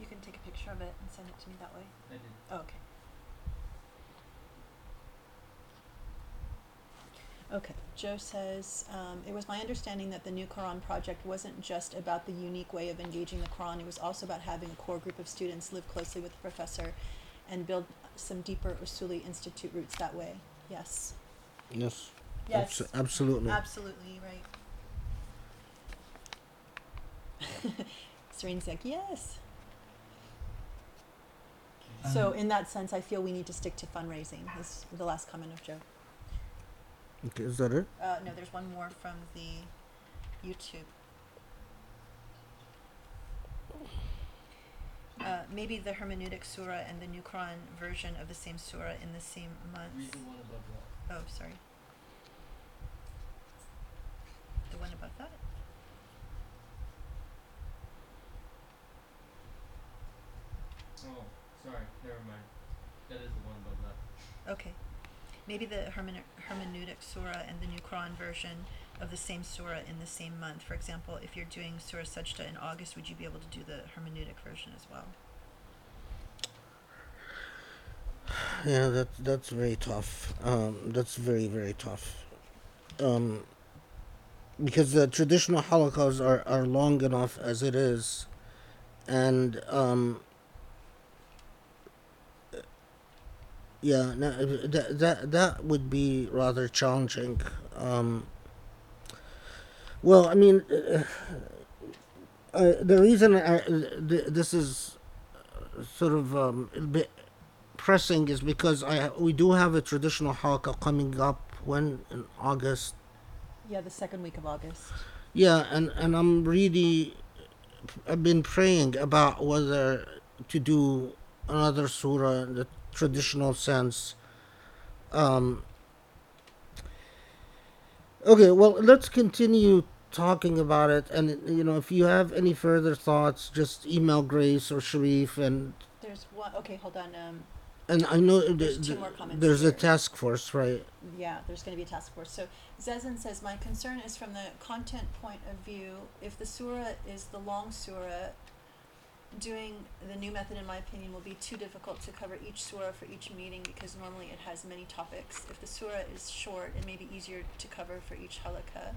You can take a picture of it and send it to me that way. I did. Oh, okay. Okay. Joe says, um, it was my understanding that the New Quran project wasn't just about the unique way of engaging the Quran, it was also about having a core group of students live closely with the professor and build some deeper Usuli Institute roots that way. Yes. Yes. Yes. Abso- absolutely. Absolutely, right. [laughs] Serene's like, yes. So, Um, in that sense, I feel we need to stick to fundraising, is the last comment of Joe. Okay, is that it? Uh, no, there's one more from the YouTube. Uh, maybe the hermeneutic surah and the New Quran version of the same surah in the same month. Read the one above that. Oh, sorry. The one above that? Oh, sorry, never mind. That is the one above that. Okay. Maybe the hermene- hermeneutic surah and the New Quran version of the same surah in the same month. For example, if you're doing Surah Sajda in August, would you be able to do the hermeneutic version as well? Yeah, that that's very tough. Um, that's very very tough. Um, because the traditional halaqas are, are long enough as it is, and um, yeah, no, that that that would be rather challenging. Um, well, I mean, uh, uh, the reason I, th- this is sort of um, a bit pressing is because I we do have a traditional halaqa coming up when in August. Yeah, the second week of August. Yeah, and and I'm really I've been praying about whether to do another surah the traditional sense. Um, okay, well, let's continue talking about it, and you know, if you have any further thoughts, just email Grace or Cherif, and There's one. Okay, hold on. Um, and I know th- There's two th- more there's a task force, right? yeah, there's going to be a task force. So Zezin says, my concern is from the content point of view. If the surah is the long surah, doing the new method, in my opinion, will be too difficult to cover each surah for each meeting because normally it has many topics. If the surah is short, it may be easier to cover for each halaqa.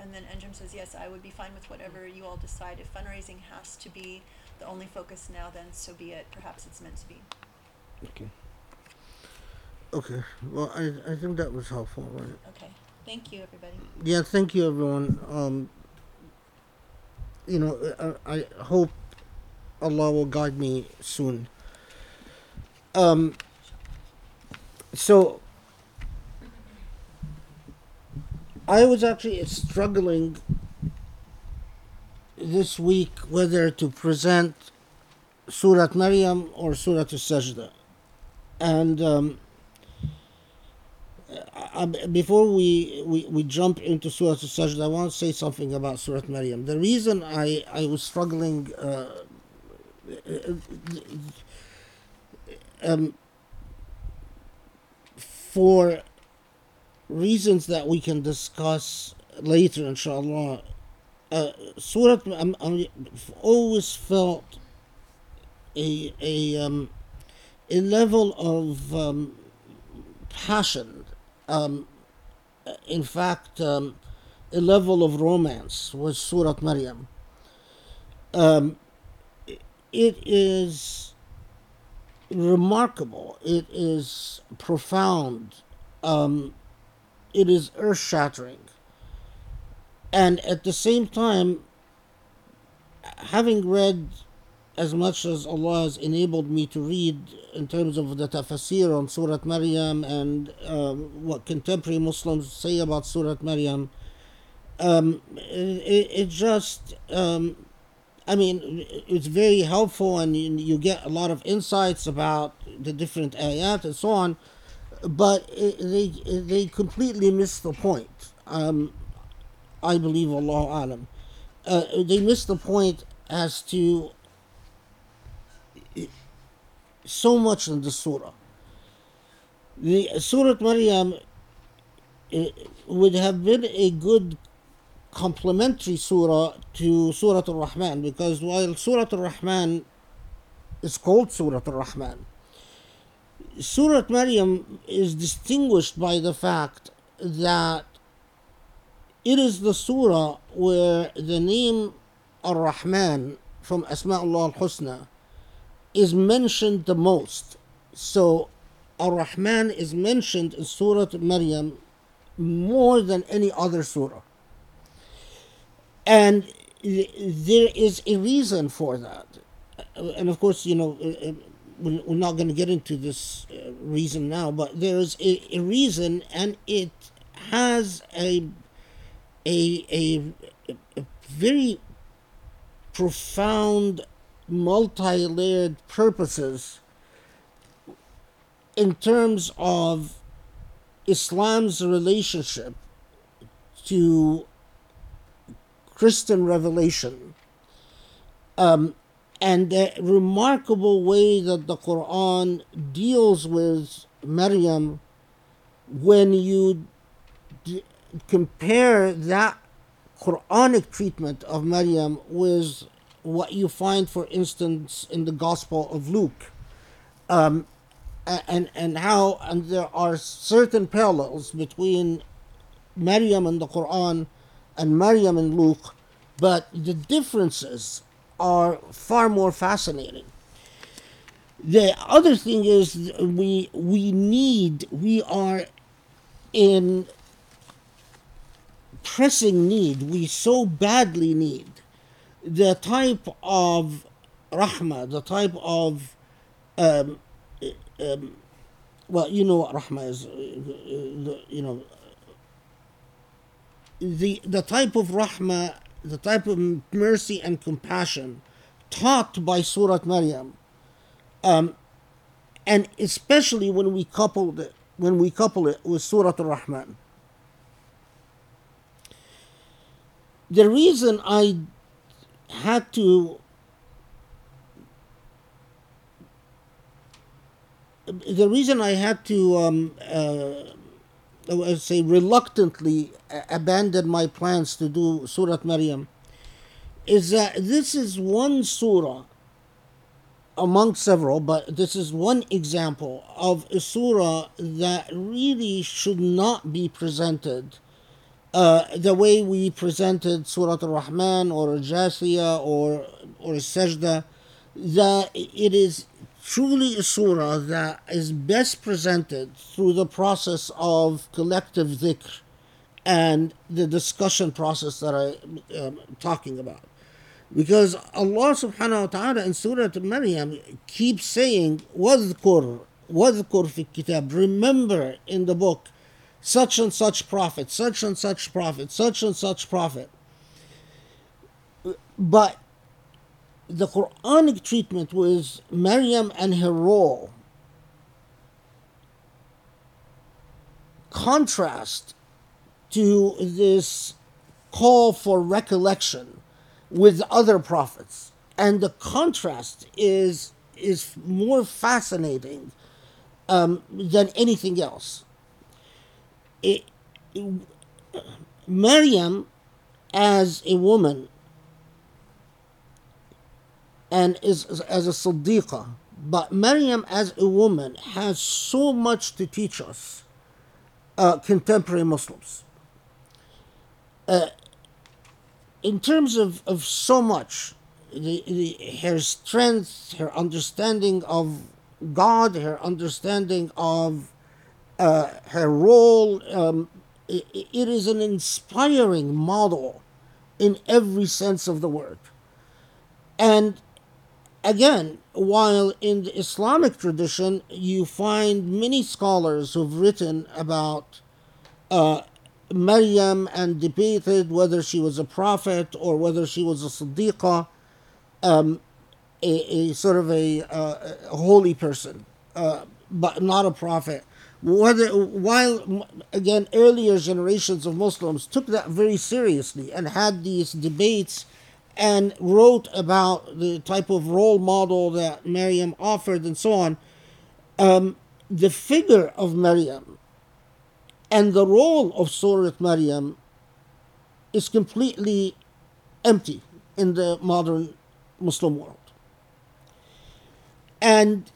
And then Enjum says, yes, I would be fine with whatever you all decide. If fundraising has to be the only focus now, then so be it. Perhaps it's meant to be. Okay. Okay. Well, I I think that was helpful, right? Okay. Thank you, everybody. Yeah. Thank you, everyone. Um. You know, I, I hope Allah will guide me soon. Um. So. I was actually struggling this week whether to present Surat Maryam or Surat Sajda. And um, I, before we, we, we jump into Surah Al-Sajda, I want to say something about Surah Maryam. The reason I, I was struggling uh, um, for reasons that we can discuss later, inshallah, uh, Surah, I'm, I'm, I've always felt a, a, um, a level of um, passion, um, in fact, um, a level of romance with Surah Maryam. Um, it is remarkable. It is profound. Um, it is earth shattering. And at the same time, having read as much as Allah has enabled me to read in terms of the tafsir on Surah Maryam and um, what contemporary Muslims say about Surah Maryam, um, it, it just, um, I mean, it's very helpful and you, you get a lot of insights about the different ayat and so on, but it, they, they completely miss the point. Um, I believe Allah Alam. Uh, they miss the point as to so much in the surah. The Surah Maryam would have been a good complementary surah to Surah Al-Rahman because while Surah Al-Rahman is called Surah Al-Rahman, Surah Maryam is distinguished by the fact that it is the surah where the name Al Rahman from Asma'ullah al-Husna is mentioned the most. So Ar-Rahman is mentioned in Surah Maryam more than any other surah. And th- there is a reason for that. Uh, And of course, you know, uh, uh, we're not going to get into this reason now, but there is a, a reason, and it has a a, a, a very profound, multi layered purposes in terms of Islam's relationship to Christian revelation um, and the remarkable way that the Quran deals with Maryam when you d- compare that Quranic treatment of Maryam with what you find, for instance, in the Gospel of Luke. Um, and, and how and there are certain parallels between Maryam and the Quran and Maryam in Luke, but the differences are far more fascinating. The other thing is we we need we are in pressing need we so badly need the type of rahma the type of um, um, well you know what rahma is uh, uh, you know the the type of rahmah the type of mercy and compassion taught by Surah Maryam, um, and especially when we couple it when we couple it with Surah Ar-Rahman. The reason I had to the reason I had to um, uh, I would say reluctantly abandoned my plans to do Surah Maryam is that this is one surah among several, but this is one example of a surah that really should not be presented uh, the way we presented Surah Al-Rahman or Al-Jathiyah or or Sajda, that it is truly a surah that is best presented through the process of collective dhikr and the discussion process that I am talking about. Because Allah subhanahu wa ta'ala in Surah Maryam keeps saying, وَاذْكُرْ وَاذْكُرْ فِي الكتاب Remember in the book such and such prophet, such and such prophet, such and such prophet. But the Quranic treatment was Maryam and her role contrast to this call for recollection with other prophets. And the contrast is is more fascinating um, than anything else. It, Maryam as a woman and is as a Siddiqah, but Maryam as a woman has so much to teach us, uh, contemporary Muslims. Uh, in terms of, of so much, the, the, her strength, her understanding of God, her understanding of uh, her role, um, i it is an inspiring model in every sense of the word. And again, while in the Islamic tradition, you find many scholars who've written about uh, Maryam and debated whether she was a prophet or whether she was a Siddiqah, um, a, a sort of a, uh, a holy person, uh, but not a prophet. Whether while again earlier generations of Muslims took that very seriously and had these debates and wrote about the type of role model that Maryam offered and so on, um, the figure of Maryam and the role of Surah Maryam is completely empty in the modern Muslim world. And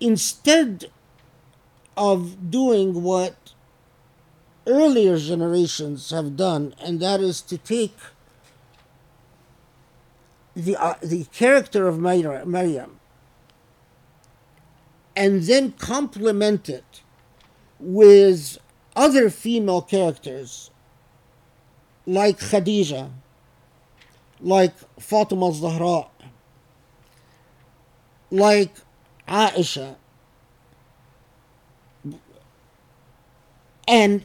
instead of doing what earlier generations have done, and that is to take the uh, the character of Mar- Maryam and then complement it with other female characters like Khadija, like Fatima al-Zahra, like Aisha, and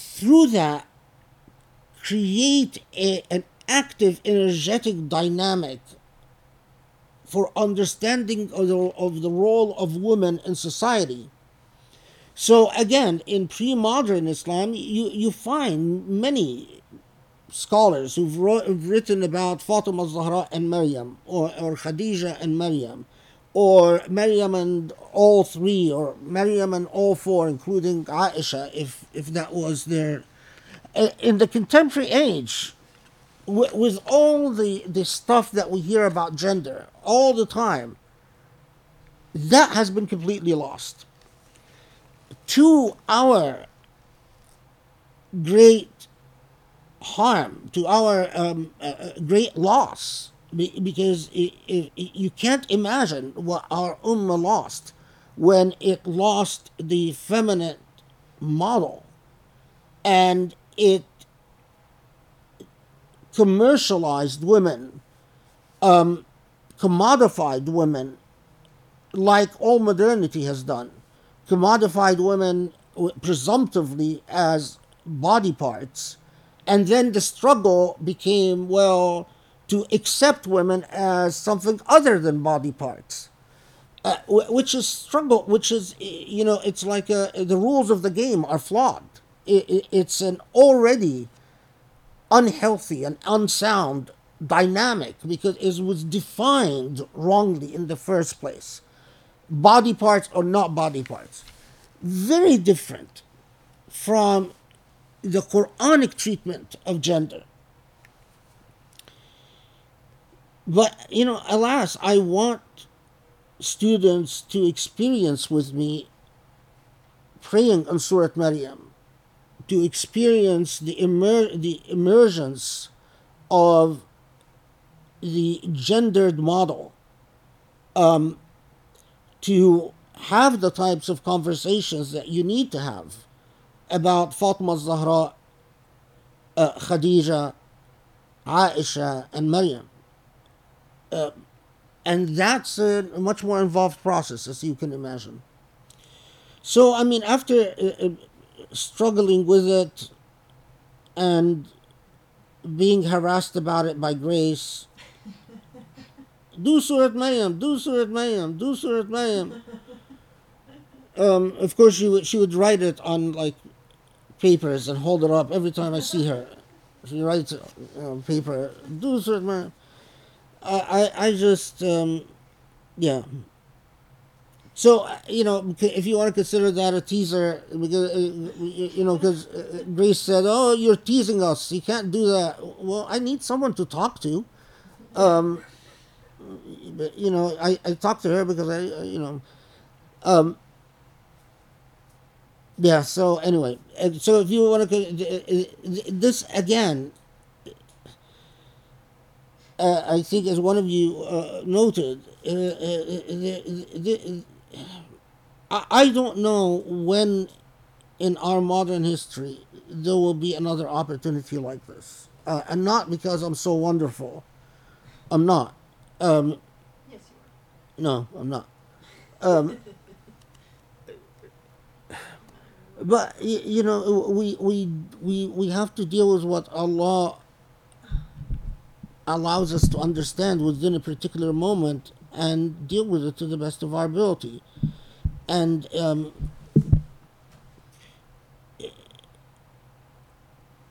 through that create a, an active, energetic dynamic for understanding of the, of the role of women in society. So again, in pre-modern Islam, you, you find many scholars who've, wrote, who've written about Fatima Zahra and Maryam, or, or Khadija and Maryam, or Maryam and all three, or Maryam and all four, including Aisha, if, if that was their. In the contemporary age, with, with all the, the stuff that we hear about gender all the time, that has been completely lost. To our great harm, to our um, uh, great loss, because it, it, you can't imagine what our ummah lost when it lost the feminine model and it commercialized women, um, commodified women, like all modernity has done, commodified women presumptively as body parts, and then the struggle became, well, to accept women as something other than body parts. Uh, which is struggle, which is, you know, it's like uh, the rules of the game are flawed. It, it, it's an already unhealthy and unsound dynamic because it was defined wrongly in the first place. Body parts or not body parts. Very different from the Quranic treatment of gender. But, you know, alas, I want students to experience with me praying on Surat Maryam, to experience the, immer- the emergence of the gendered model, um, to have the types of conversations that you need to have about Fatima Zahra, uh, Khadija, Aisha, and Maryam. And that's a much more involved process, as you can imagine. So, I mean, after uh, uh struggling with it and being harassed about it by Grace, do Surat Maryam, do Surat Maryam, do Surat Maryam. Um, of course, she would she would write it on like papers and hold it up every time I see her. She writes it on paper. Do Surat Maryam. I, I just, um, yeah. So uh, you know, if you want to consider that a teaser, because uh, you know, because uh, Grace said, "Oh, you're teasing us. You can't do that." Well, I need someone to talk to. Um, but you know, I, I talked to her because I, you know, um, yeah. So anyway, so if you want to, this again uh, I think, as one of you uh, noted, uh, the, I, I don't know when in our modern history there will be another opportunity like this. Uh, and not because I'm so wonderful. I'm not. Um, Yes, you no, I'm not. Um, but you know, we we we we have to deal with what Allah allows us to understand within a particular moment and deal with it to the best of our ability. And um,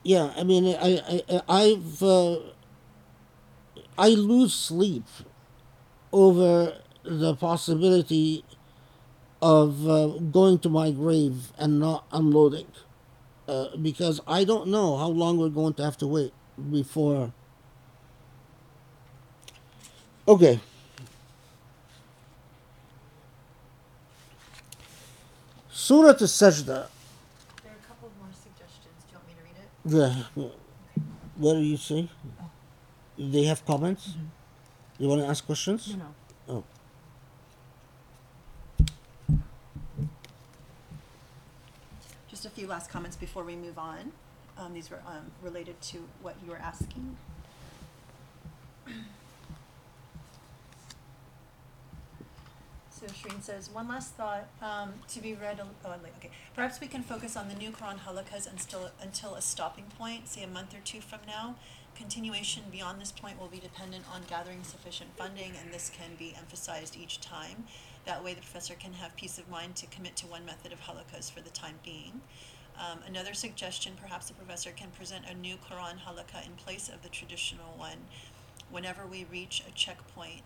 yeah, I mean, I, I I've uh, I lose sleep over the possibility of uh, going to my grave and not unloading, uh, because I don't know how long we're going to have to wait before. Okay. Surah Al-Sajda, There are a couple more suggestions. Do you want me to read it? yeah, yeah. what do you say? They have comments? You want to ask questions? no. Oh. Just a few last comments before we move on. Um, these were um, related to what you were asking. So Shreen says, one last thought um, to be read. al- Oh, okay. Perhaps we can focus on the new Quran halaqas until until a stopping point, say a month or two from now. Continuation beyond this point will be dependent on gathering sufficient funding, and this can be emphasized each time. That way, the professor can have peace of mind to commit to one method of halaqas for the time being. Um, another suggestion, perhaps the professor can present a new Quran halaqa in place of the traditional one whenever we reach a checkpoint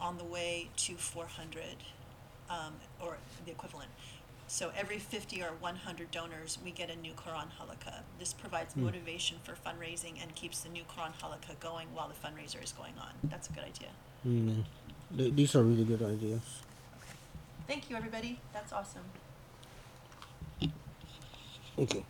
on the way to 400 um, or the equivalent. So every 50 or 100 donors, we get a new Quran halaqa. This provides motivation for fundraising and keeps the new Quran halaqa going while the fundraiser is going on. That's a good idea. Mm. Th- These are really good ideas. Thank you, everybody. That's awesome. Okay.